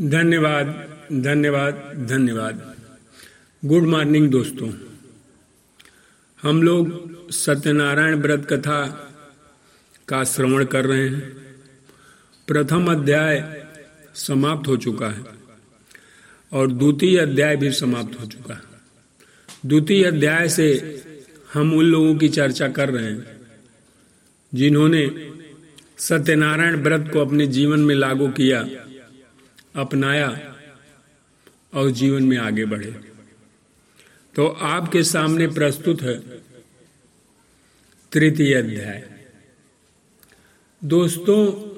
धन्यवाद धन्यवाद धन्यवाद। गुड मॉर्निंग दोस्तों। हम लोग सत्यनारायण व्रत कथा का श्रवण कर रहे हैं। प्रथम अध्याय समाप्त हो चुका है और द्वितीय अध्याय भी समाप्त हो चुका है। द्वितीय अध्याय से हम उन लोगों की चर्चा कर रहे हैं जिन्होंने सत्यनारायण व्रत को अपने जीवन में लागू किया। अपनाया और जीवन में आगे बढ़े। तो आपके सामने प्रस्तुत है तृतीय अध्याय। दोस्तों,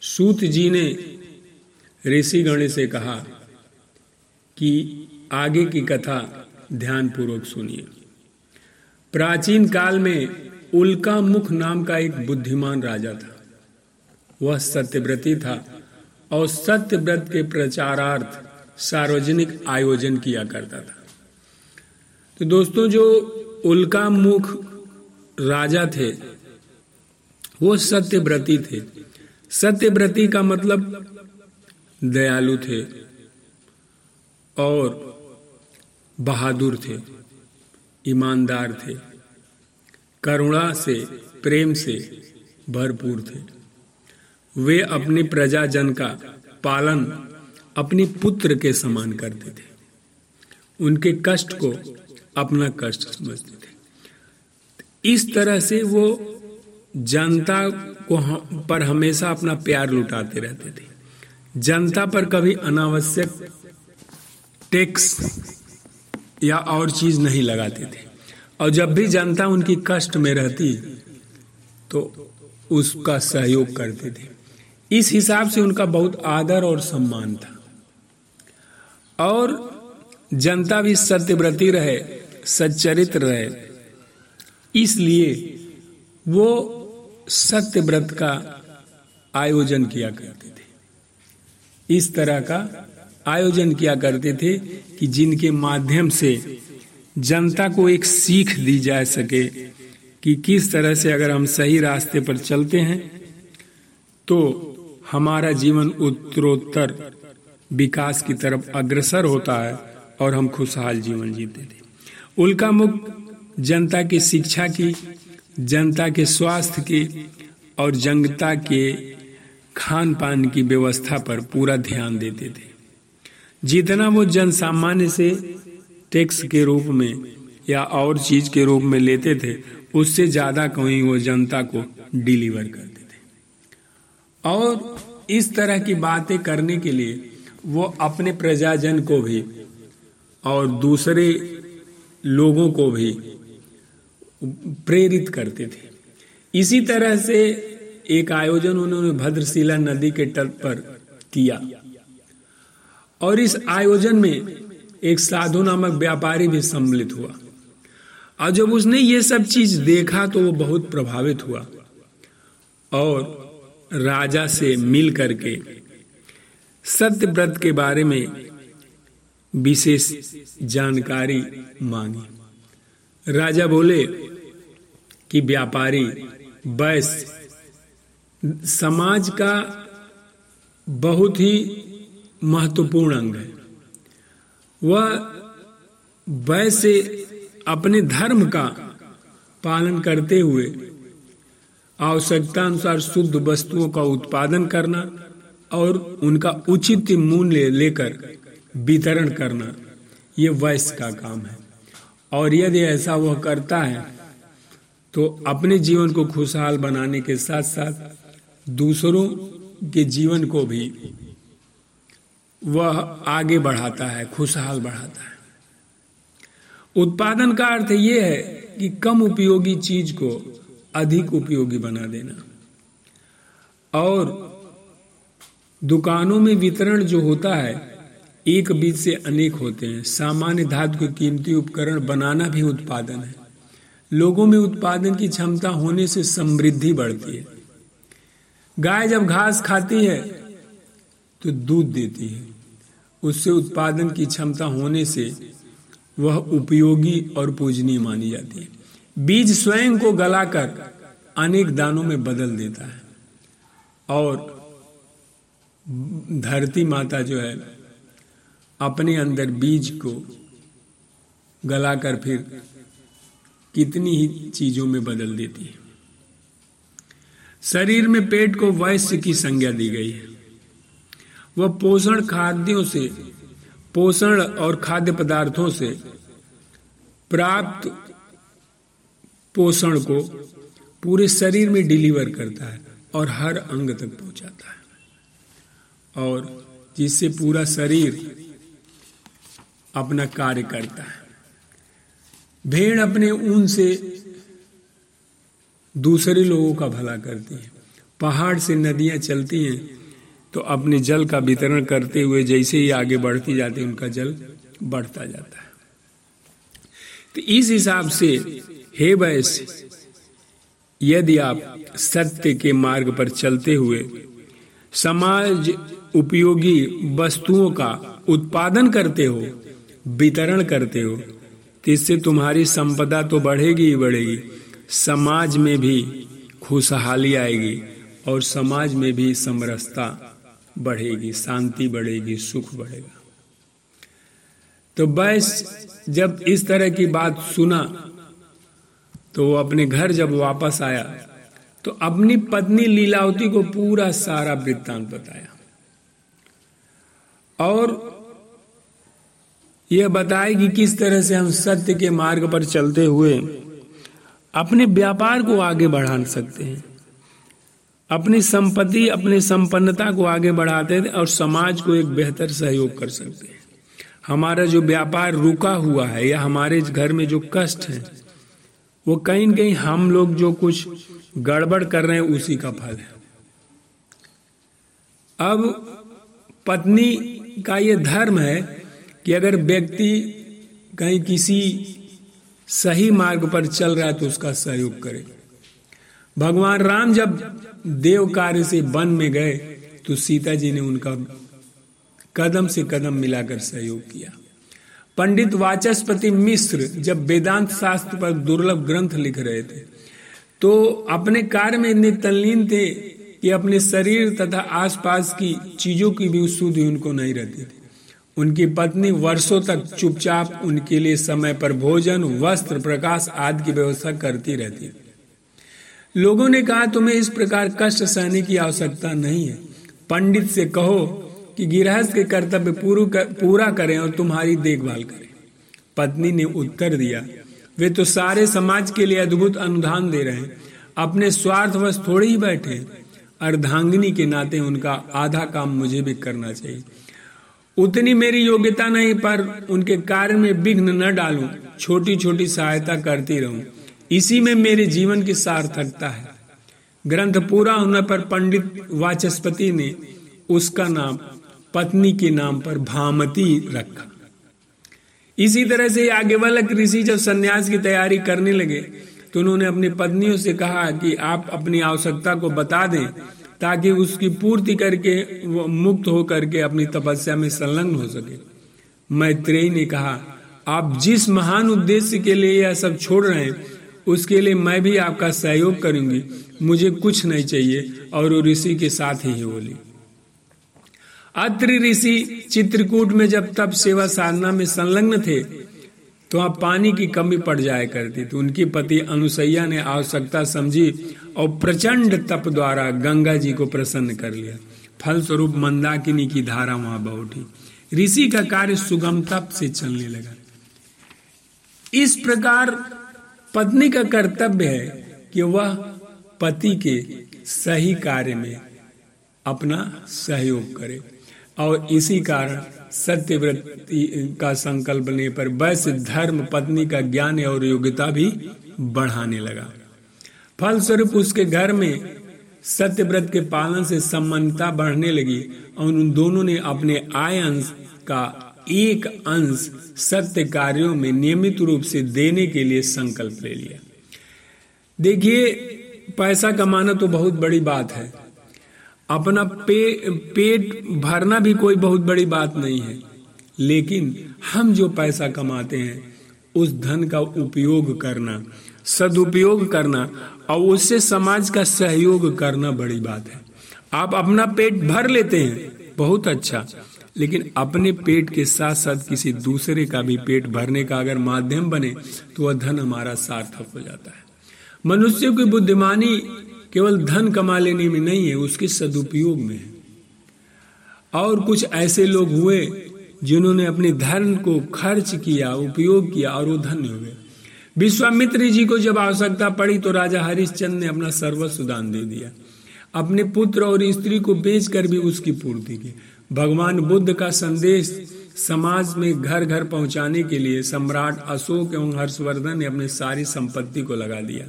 सूत जी ने ऋषिगण से कहा कि आगे की कथा ध्यानपूर्वक सुनिए। प्राचीन काल में उल्का मुख नाम का एक बुद्धिमान राजा था। वह सत्यव्रती था। और सत्य व्रत के प्रचारार्थ सार्वजनिक आयोजन किया करता था। तो दोस्तों, जो उल्का मुख राजा थे, वो सत्यव्रती थे। सत्यव्रती का मतलब दयालु थे और बहादुर थे, ईमानदार थे, करुणा से, प्रेम से भरपूर थे। वे अपनी प्रजाजन का पालन अपने पुत्र के समान करते थे। उनके कष्ट को अपना कष्ट समझते थे। इस तरह से वो जनता को पर हमेशा अपना प्यार लुटाते रहते थे। जनता पर कभी अनावश्यक टैक्स या और चीज़ नहीं लगाते थे। और जब भी जनता उनकी कष्ट में रहती तो उसका सहयोग करते थे। इस हिसाब से उनका बहुत आदर और सम्मान था। और जनता भी सत्यव्रती रहे सच्चरित रहे। इसलिए वो सत्यव्रत का आयोजन किया करते थे। इस तरह का आयोजन किया करते थे कि जिनके माध्यम से जनता को एक सीख दी जा सके कि किस तरह से अगर हम सही रास्ते पर चलते हैं तो हमारा जीवन उत्तरोत्तर, विकास की तरफ़ अग्रसर होता है और हम खुशहाल जीवन जीते थे उल्का मुख जनता की शिक्षा की, जनता के स्वास्थ्य की और जनता के खान पान की व्यवस्था पर पूरा ध्यान देते थे। जितना वो जन सामान्य से टैक्स के रूप में या और चीज़ के रूप में लेते थे, उससे ज़्यादा कहीं वो जनता को डिलीवर करते और इस तरह की बातें करने के लिए वो अपने प्रजाजन को भी और दूसरे लोगों को भी प्रेरित करते थे। इसी तरह से एक आयोजन उन्होंने भद्रशिला नदी के तट पर किया। और इस आयोजन में एक साधु नामक व्यापारी भी सम्मिलित हुआ। और जब उसने ये सब चीज़ देखा तो वो बहुत प्रभावित हुआ। और राजा से मिल करके सत्य व्रत के बारे में विशेष जानकारी मांगी। राजा बोले कि व्यापारी वैश्य समाज का बहुत ही महत्वपूर्ण अंग है। वह वैसे अपने धर्म का पालन करते हुए आवश्यकता अनुसार शुद्ध वस्तुओं का उत्पादन करना और उनका उचित मूल्य लेकर वितरण करना, ये वैश्य का काम है। और यदि ऐसा वह करता है तो अपने जीवन को खुशहाल बनाने के साथ साथ दूसरों के जीवन को भी वह आगे बढ़ाता है, खुशहाल बढ़ाता है। उत्पादन का अर्थ यह है कि कम उपयोगी चीज़ को अधिक उपयोगी बना देना। और दुकानों में वितरण जो होता है, एक बीज से अनेक होते हैं। सामान्य धातु के कीमती उपकरण बनाना भी उत्पादन है। लोगों में उत्पादन की क्षमता होने से समृद्धि बढ़ती है। गाय जब घास खाती है तो दूध देती है। उससे उत्पादन की क्षमता होने से वह उपयोगी और पूजनीय मानी जाती है। बीज स्वयं को गलाकर अनेक दानों में बदल देता है। और धरती माता जो है, अपने अंदर बीज को गलाकर फिर कितनी ही चीज़ों में बदल देती है। शरीर में पेट को वैश्य की संज्ञा दी गई है। वह पोषण खाद्यों से, पोषण और खाद्य पदार्थों से प्राप्त पोषण को पूरे शरीर में डिलीवर करता है और हर अंग तक पहुंचाता है। और जिससे पूरा शरीर अपना कार्य करता है। भेड़ अपने ऊन से दूसरे लोगों का भला करती है। पहाड़ से नदियाँ चलती हैं तो अपने जल का वितरण करते हुए जैसे ही आगे बढ़ती जाती है, उनका जल बढ़ता जाता है। तो इस हिसाब से हे वैश्य यदि आप सत्य के मार्ग पर चलते हुए समाज उपयोगी वस्तुओं का उत्पादन करते हो, वितरण करते हो तो इससे तुम्हारी संपदा तो बढ़ेगी ही बढ़ेगी। समाज में भी खुशहाली आएगी और समाज में भी समरसता बढ़ेगी, शांति बढ़ेगी, सुख बढ़ेगा। तो बस, जब इस तरह की बात सुना तो वो अपने घर जब वापस आया तो अपनी पत्नी लीलावती को पूरा सारा वृत्तांत बताया। और यह बताए कि किस तरह से हम सत्य के मार्ग पर चलते हुए अपने व्यापार को आगे बढ़ा सकते हैं। अपनी संपत्ति, अपनी संपन्नता को आगे बढ़ाते थे और समाज को एक बेहतर सहयोग कर सकते हैं। हमारा जो व्यापार रुका हुआ है या हमारे घर में जो कष्ट है वो कहीं न कहीं हम लोग जो कुछ गड़बड़ कर रहे हैं, उसी का फल है। अब पत्नी का ये धर्म है कि अगर व्यक्ति कहीं किसी सही मार्ग पर चल रहा है तो उसका सहयोग करे। भगवान राम जब देव कार्य से वन में गए तो सीता जी ने उनका कदम से कदम मिलाकर सहयोग किया। पंडित वाचस्पति मिश्र जब वेदांत शास्त्र पर दुर्लभ ग्रंथ लिख रहे थे तो अपने कार्य में इतने तल्लीन थे कि अपने शरीर तथा आसपास की चीज़ों की भी शुद्धि उनको नहीं रहती थी। उनकी पत्नी वर्षों तक चुपचाप उनके लिए समय पर भोजन, वस्त्र, प्रकाश आदि की व्यवस्था करती रहती लोगों ने कहा, तुम्हें इस प्रकार कष्ट सहने की आवश्यकता नहीं है। पंडित से कहो कि गिरहस्थ के कर्तव्य पूरा करें और तुम्हारी देखभाल करें। पत्नी ने उत्तर दिया, वे तो सारे समाज के लिए अद्भुत अनुदान दे रहे हैं। अपने स्वार्थवश थोड़े ही बैठे अर्धांगिनी के नाते उनका आधा काम मुझे भी करना चाहिए। उतनी मेरी योग्यता नहीं, पर उनके कार्य में विघ्न न डालूं। छोटी छोटी सहायता करती रहूँ। इसी में मेरे जीवन की सार्थकता है। ग्रंथ पूरा होने पर पंडित वाचस्पति ने उसका नाम पत्नी के नाम पर भामती रखा। इसी तरह से आगे वालक ऋषि जब सन्यास की तैयारी करने लगे तो उन्होंने अपनी पत्नियों से कहा कि आप अपनी आवश्यकता को बता दें, ताकि उसकी पूर्ति करके वो मुक्त हो करके अपनी तपस्या में संलग्न हो सके। मैत्रेयी ने कहा, आप जिस महान उद्देश्य के लिए यह सब छोड़ रहे हैं, उसके लिए मैं भी आपका सहयोग करूँगी। मुझे कुछ नहीं चाहिए, और वो ऋषि के साथ ही बोली। अत्रि ऋषि चित्रकूट में जब तब सेवा साधना में संलग्न थे तो वहाँ पानी की कमी पड़ जाया करती तो उनकी पति अनुसैया ने आवश्यकता समझी और प्रचंड तप द्वारा गंगा जी को प्रसन्न कर लिया। फलस्वरूप मंदाकिनी की धारा वहाँ बहुठी ऋषि का कार्य सुगम तप से चलने लगा। इस प्रकार पत्नी का कर्तव्य है कि वह पति के सही कार्य में अपना सहयोग करे। और इसी कारण सत्य सत्यव्रति का संकल्प लेने पर वैश्य धर्म, पत्नी का ज्ञान और योग्यता भी बढ़ाने लगा। फलस्वरूप उसके घर में सत्यव्रत के पालन से सम्मानता बढ़ने लगी और उन दोनों ने अपने आय अंश का एक अंश सत्य कार्यों में नियमित रूप से देने के लिए संकल्प ले लिया। देखिए, पैसा कमाना तो बहुत बड़ी बात है। अपना पे, पेट भरना भी कोई बहुत बड़ी बात नहीं है। लेकिन हम जो पैसा कमाते हैं उस धन का उपयोग करना सदुपयोग करना और उससे समाज का सहयोग करना बड़ी बात है। आप अपना पेट भर लेते हैं बहुत अच्छा। लेकिन अपने पेट के साथ साथ किसी दूसरे का भी पेट भरने का अगर माध्यम बने तो वह धन हमारा सार्थक हो जाता है। मनुष्य की बुद्धिमानी केवल धन कमा लेने में नहीं है, उसके सदुपयोग में है। और कुछ ऐसे लोग हुए जिन्होंने अपने धन को खर्च किया, उपयोग किया, और वो धन्य हो गए। विश्वामित्र जी को जब आवश्यकता पड़ी तो राजा हरिश्चंद्र ने अपना सर्वस्व दान दे दिया। अपने पुत्र और स्त्री को बेचकर भी उसकी पूर्ति की। भगवान बुद्ध का संदेश समाज में घर घर पहुँचाने के लिए सम्राट अशोक एवं हर्षवर्धन ने अपनी सारी संपत्ति को लगा दिया।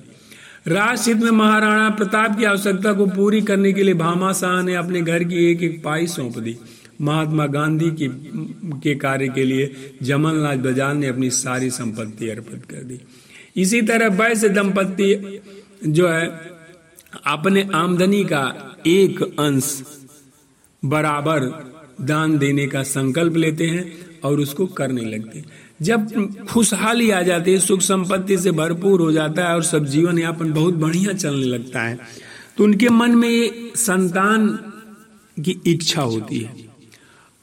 राजहित में महाराणा प्रताप की आवश्यकता को पूरी करने के लिए भामा शाह ने अपने घर की एक एक पाई सौंप दी। महात्मा गांधी की, के कार्य के लिए जमन लाल बजाज ने अपनी सारी संपत्ति अर्पित कर दी। इसी तरह वैश्य दंपत्ति जो है, अपने आमदनी का एक अंश बराबर दान देने का संकल्प लेते हैं और उसको करने लगते हैं। जब खुशहाली आ जाती है, सुख संपत्ति से भरपूर हो जाता है और सब जीवन यापन बहुत बढ़िया चलने लगता है तो उनके मन में ये संतान की इच्छा होती है।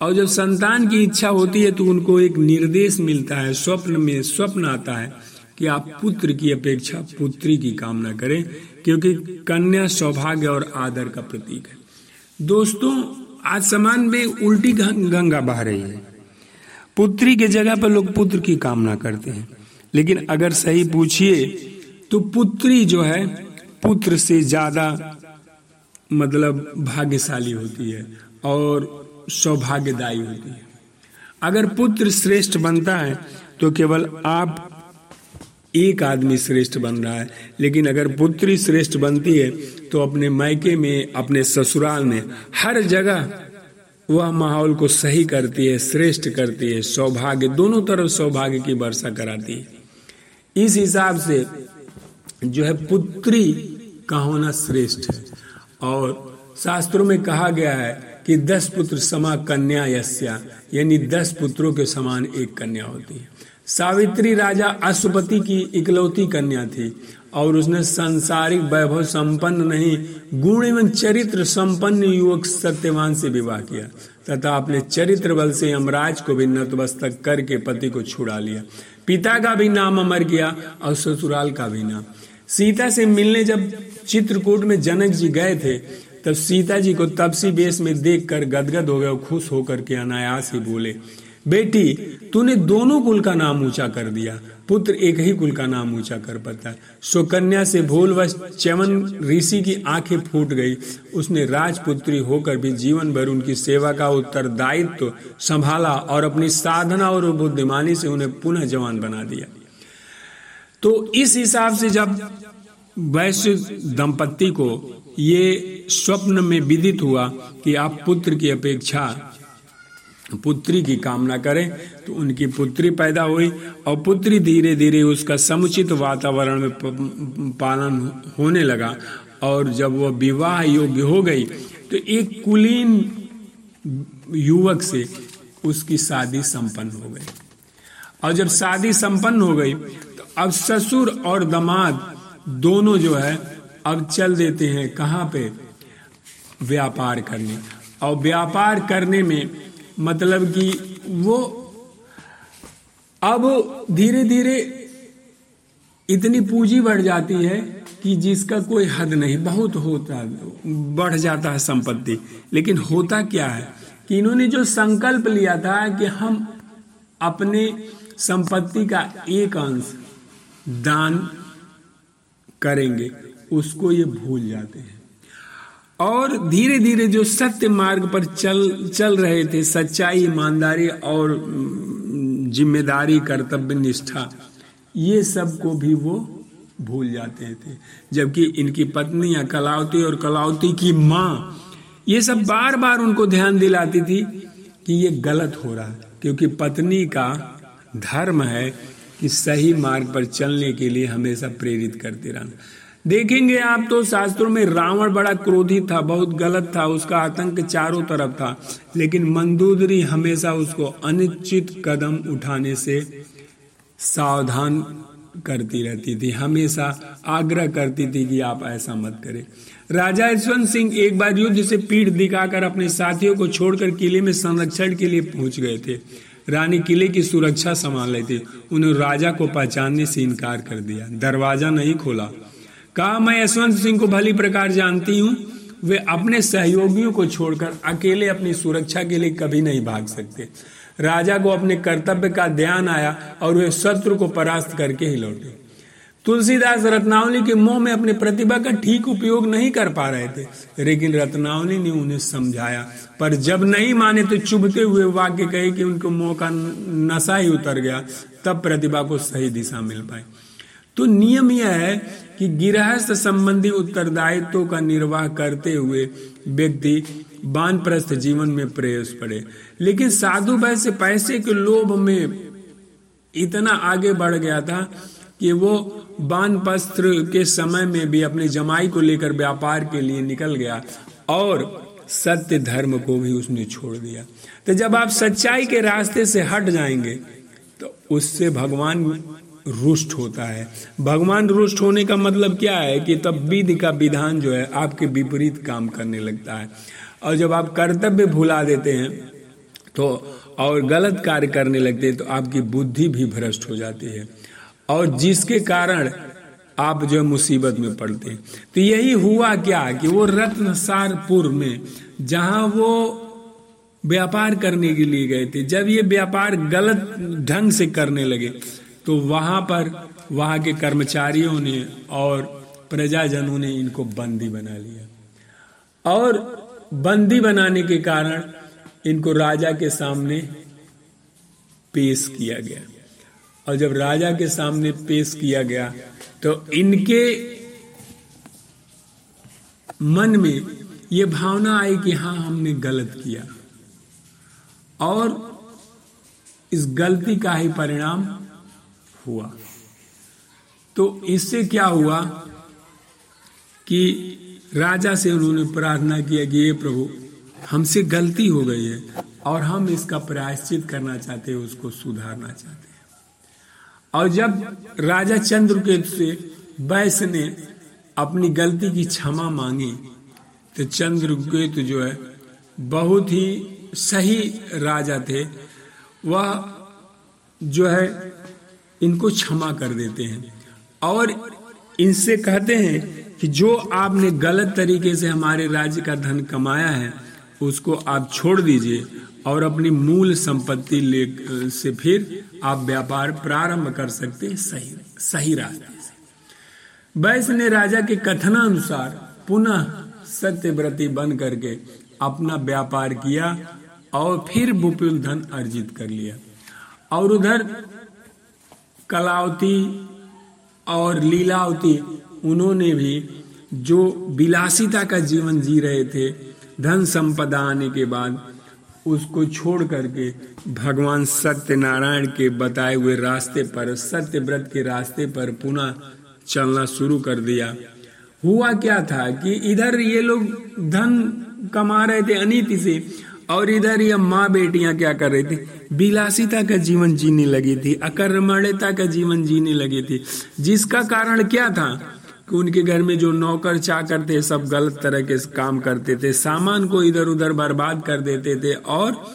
और जब संतान की इच्छा होती है तो उनको एक निर्देश मिलता है, स्वप्न में स्वप्न आता है कि आप पुत्र की अपेक्षा पुत्री की कामना करें, क्योंकि कन्या सौभाग्य और आदर का प्रतीक है। दोस्तों, आज समाज में उल्टी गंगा बह रही है। पुत्री के जगह पर लोग पुत्र की कामना करते हैं। लेकिन अगर सही पूछिए तो पुत्री जो है, पुत्र से ज़्यादा मतलब भाग्यशाली होती है और सौभाग्यदायी होती है। अगर पुत्र श्रेष्ठ बनता है तो केवल आप एक आदमी श्रेष्ठ बन रहा है। लेकिन अगर पुत्री श्रेष्ठ बनती है तो अपने मायके में, अपने ससुराल में, हर जगह वह माहौल को सही करती है, श्रेष्ठ करती है, सौभाग्य, दोनों तरफ़ सौभाग्य की वर्षा कराती है। इस हिसाब से जो है पुत्री का होना श्रेष्ठ है। और शास्त्रों में कहा गया है कि दस पुत्र समा कन्या यस्या, यानी दस पुत्रों के समान एक कन्या होती है। सावित्री राजा अश्वपति की इकलौती कन्या थी, और उसने संसारिक वैभव संपन्न नहीं, गुण एवं चरित्र संपन्न युवक सत्यवान से विवाह किया, तथा अपने चरित्र बल से यमराज को भी नतमस्तक करके पति को छुड़ा लिया। पिता का भी नाम अमर किया और ससुराल का भी नाम। सीता से मिलने जब चित्रकूट में जनक जी गए थे, तब सीता जी को तपसी बेस में देखकर गदगद हो गए और खुश होकर के अनायास ही बोले बेटी, तूने दोनों कुल का नाम ऊँचा कर दिया। पुत्र एक ही कुल का नाम ऊँचा कर पाता सुकन्या से भूलवश चवन ऋषि की आँखें फूट गई। उसने राजपुत्री होकर भी जीवन भर उनकी सेवा का उत्तरदायित्व तो संभाला और अपनी साधना और बुद्धिमानी से उन्हें पुनः जवान बना दिया। तो इस हिसाब से जब वैश्य दंपत्ति को ये स्वप्न में विदित हुआ कि आप पुत्र की अपेक्षा पुत्री की कामना करें तो उनकी पुत्री पैदा हुई और पुत्री धीरे धीरे उसका समुचित वातावरण में पालन होने लगा और जब वह विवाह योग्य हो गई तो एक कुलीन युवक से उसकी शादी संपन्न हो गई। और जब शादी संपन्न हो गई तो अब ससुर और दमाद दोनों जो है, अब चल देते हैं कहाँ पे? व्यापार करने। और व्यापार करने में मतलब कि वो अब धीरे धीरे इतनी पूंजी बढ़ जाती है कि जिसका कोई हद नहीं, बहुत होता, बढ़ जाता है संपत्ति। लेकिन होता क्या है कि इन्होंने जो संकल्प लिया था कि हम अपने संपत्ति का एक अंश दान करेंगे, उसको ये भूल जाते हैं। और धीरे धीरे जो सत्य मार्ग पर चल चल रहे थे, सच्चाई, ईमानदारी और ज़िम्मेदारी, कर्तव्य, निष्ठा, ये सबको भी वो भूल जाते थे। जबकि इनकी पत्नियाँ कलावती और कलावती की माँ, ये सब बार बार उनको ध्यान दिलाती थी कि ये गलत हो रहा है, क्योंकि पत्नी का धर्म है कि सही मार्ग पर चलने के लिए हमेशा प्रेरित करते रहना। देखेंगे आप तो शास्त्रों में रावण बड़ा क्रोधी था, बहुत गलत था, उसका आतंक चारों तरफ़ था, लेकिन मंदूदरी हमेशा उसको अनिश्चित कदम उठाने से सावधान करती रहती थी, हमेशा आग्रह करती थी कि आप ऐसा मत करें। राजा यशवंत सिंह एक बार युद्ध से पीठ दिखाकर अपने साथियों को छोड़कर किले में संरक्षण के लिए पहुँच गए थे। रानी किले की सुरक्षा संभाल रही थी, उन्होंने राजा को पहचानने से इनकार कर दिया। दरवाज़ा नहीं खोला। कहा, मैं यशवंत सिंह को भली प्रकार जानती हूँ। वे अपने सहयोगियों को छोड़कर अकेले अपनी सुरक्षा के लिए कभी नहीं भाग सकते। राजा को अपने कर्तव्य का ध्यान आया और वे शत्रु को परास्त करके ही लौटे। तुलसीदास रत्नावली के मुँह में अपने प्रतिभा का ठीक उपयोग नहीं कर पा रहे थे, लेकिन रत्नावली ने उन्हें समझाया। पर जब नहीं माने तो चुभते हुए वाक्य कहे कि उनको मुँह का नशा ही उतर गया, तब प्रतिभा को सही दिशा मिल पाई। तो नियम यह है कि गृहस्थ संबंधी उत्तरदायित्व का निर्वाह करते हुए व्यक्ति बानप्रस्थ जीवन में प्रवेश पड़े। लेकिन साधु से पैसे के लोभ में इतना आगे बढ़ गया था कि वो बानपस्त्र के समय में भी अपने जमाई को लेकर व्यापार के लिए निकल गया और सत्य धर्म को भी उसने छोड़ दिया। तो जब आप सच्चाई के रास्ते से हट जाएँगे तो उससे भगवान रुष्ट होता है। भगवान रुष्ट होने का मतलब क्या है कि तब विधि का विधान जो है आपके विपरीत काम करने लगता है। और जब आप कर्तव्य भुला देते हैं तो और गलत कार्य करने लगते हैं तो आपकी बुद्धि भी भ्रष्ट हो जाती है। और जिसके कारण आप जो मुसीबत में पड़ते हैं। तो यही हुआ क्या कि वो रत्नसारपुर में, जहाँ वो व्यापार करने के लिए गए थे, जब ये व्यापार गलत ढंग से करने लगे तो वहाँ पर वहाँ के कर्मचारियों ने और प्रजाजनों ने इनको बंदी बना लिया। और बंदी बनाने के कारण इनको राजा के सामने पेश किया गया। और जब राजा के सामने पेश किया गया तो इनके मन में ये भावना आई कि हाँ हमने गलत किया। और इस गलती का ही परिणाम हुआ। तो इससे क्या हुआ कि राजा से उन्होंने प्रार्थना किया कि ये प्रभु, हमसे गलती हो गई है और हम इसका प्रायश्चित करना चाहते हैं, उसको सुधारना चाहते हैं। और जब राजा चंद्रकेतु से बैस ने अपनी गलती की क्षमा मांगी तो चंद्रकेतु जो है, बहुत ही सही राजा थे। वह जो है इनको क्षमा कर देते हैं। और इनसे कहते हैं कि जो आपने गलत तरीके से हमारे राज्य का धन कमाया है, उसको आप छोड़ दीजिए और अपनी मूल संपत्ति ले, से फिर आप व्यापार प्रारंभ कर सकते हैं सही सही रास्ते से। वैश्य ने राजा के कथनानुसार पुनः सत्यव्रती बन करके अपना व्यापार किया और फिर विपुल धन अर्जित कर लिया। और उधर कलावती और लीलावती उन्होंने भी जो विलासिता का जीवन जी रहे थे, धन संपदा आने के बाद, उसको छोड़ करके भगवान सत्यनारायण के बताए हुए रास्ते पर सत्य व्रत के रास्ते पर पुनः चलना शुरू कर दिया। हुआ क्या था कि इधर ये लोग धन कमा रहे थे अनिति से और इधर ये माँ बेटियाँ क्या कर रही थी? विलासिता का जीवन जीने लगी थी, अकर्मण्यता का जीवन जीने लगी थी। जिसका कारण क्या था? कि उनके घर में जो नौकर चाकर थे, सब गलत तरह के काम करते थे, सामान को इधर उधर बर्बाद कर देते थे और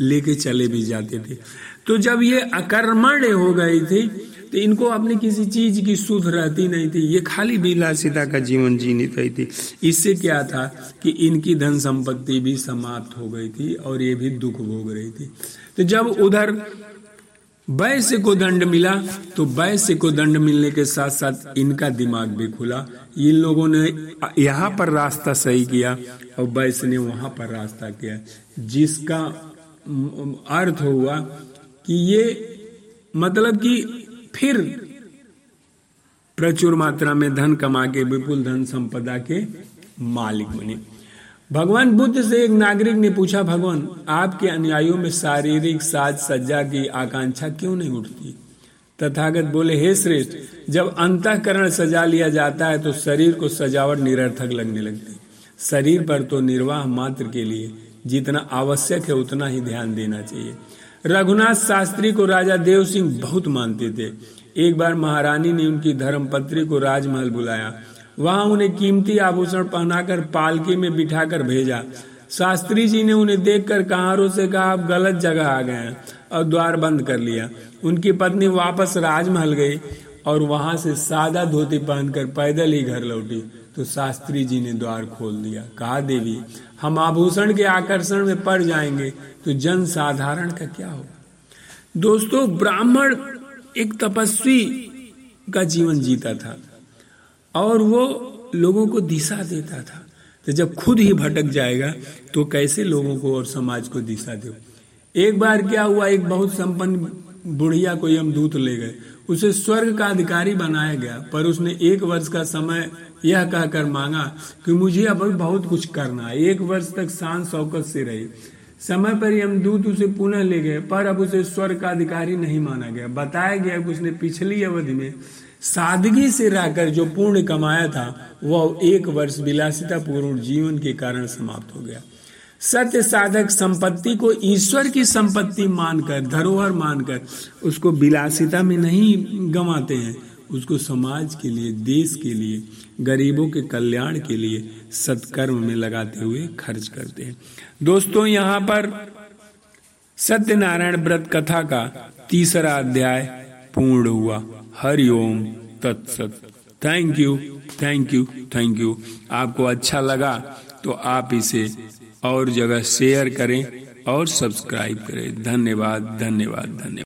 लेके चले भी जाते थे। तो जब ये अकर्मण्य हो गई थी तो इनको अपनी किसी चीज़ की सुध रहती नहीं थी। ये खाली विलासिता का जीवन जीनी रही थी। इससे क्या था कि इनकी धन संपत्ति भी समाप्त हो गई थी और ये भी दुख भोग रही थी। तो जब उधर वैश्य को दंड मिला तो वैश्य को दंड मिलने के साथ साथ इनका दिमाग भी खुला। इन लोगों ने यहाँ पर रास्ता सही किया और वैश्य ने वहाँ पर रास्ता किया, जिसका अर्थ हुआ कि ये मतलब कि फिर प्रचुर मात्रा में धन कमा के, विपुल धन संपदा के मालिक बने। भगवान बुद्ध से एक नागरिक ने पूछा, भगवान, आपके अनुयायियों में शारीरिक साज सज्जा की आकांक्षा क्यों नहीं उठती? तथागत बोले, हे श्रेष्ठ, जब अंतकरण सजा लिया जाता है तो शरीर को सजावट निरर्थक लगने लगती। शरीर पर तो निर्वाह मात्र के लिए जितना आवश्यक है, उतना ही ध्यान देना चाहिए। रघुनाथ शास्त्री को राजा देव सिंह बहुत मानते थे। एक बार महारानी ने उनकी धर्मपत्री को राजमहल बुलाया। वहाँ उन्हें कीमती आभूषण पहनाकर पालकी में बिठाकर भेजा। शास्त्री जी ने उन्हें देखकर कहारों से कहा आप गलत जगह आ गए हैं और द्वार बंद कर लिया। उनकी पत्नी वापस राजमहल गई और वहाँ से सादा धोती पहनकर पैदल ही घर लौटी। तो शास्त्री जी ने द्वार खोल दिया। कहा, देवी, हम आभूषण के आकर्षण में पड़ जाएँगे तो जन साधारण का क्या होगा? दोस्तों, ब्राह्मण एक तपस्वी का जीवन जीता था और वो लोगों को दिशा देता था। तो जब खुद ही भटक जाएगा तो कैसे लोगों को और समाज को दिशा दे एक बार क्या हुआ, एक बहुत संपन्न बुढ़िया को यमदूत ले गए। उसे स्वर्ग का अधिकारी बनाया गया, पर उसने एक वर्ष का समय यह कहकर मांगा कि मुझे अब बहुत कुछ करना है। एक वर्ष तक शान शौकत से रही। समय पर यमदूत उसे पुनः ले गए, पर अब उसे स्वर्ग का अधिकारी नहीं माना गया। बताया गया कि उसने पिछली अवधि में सादगी से रहकर जो पूर्ण कमाया था, वह एक वर्ष विलासिता पूर्ण जीवन के कारण समाप्त हो गया। सत्य साधक संपत्ति को ईश्वर की संपत्ति मानकर, धरोहर मानकर उसको विलासिता में नहीं गंवाते हैं। उसको समाज के लिए, देश के लिए, गरीबों के कल्याण के लिए सत्कर्म में लगाते हुए खर्च करते हैं। दोस्तों, यहाँ पर सत्यनारायण व्रत कथा का तीसरा अध्याय पूर्ण हुआ। हरिओम तत्सत। Thank you thank you thank you आपको अच्छा लगा तो आप इसे और जगह शेयर करें और सब्सक्राइब करें। धन्यवाद धन्यवाद धन्यवाद।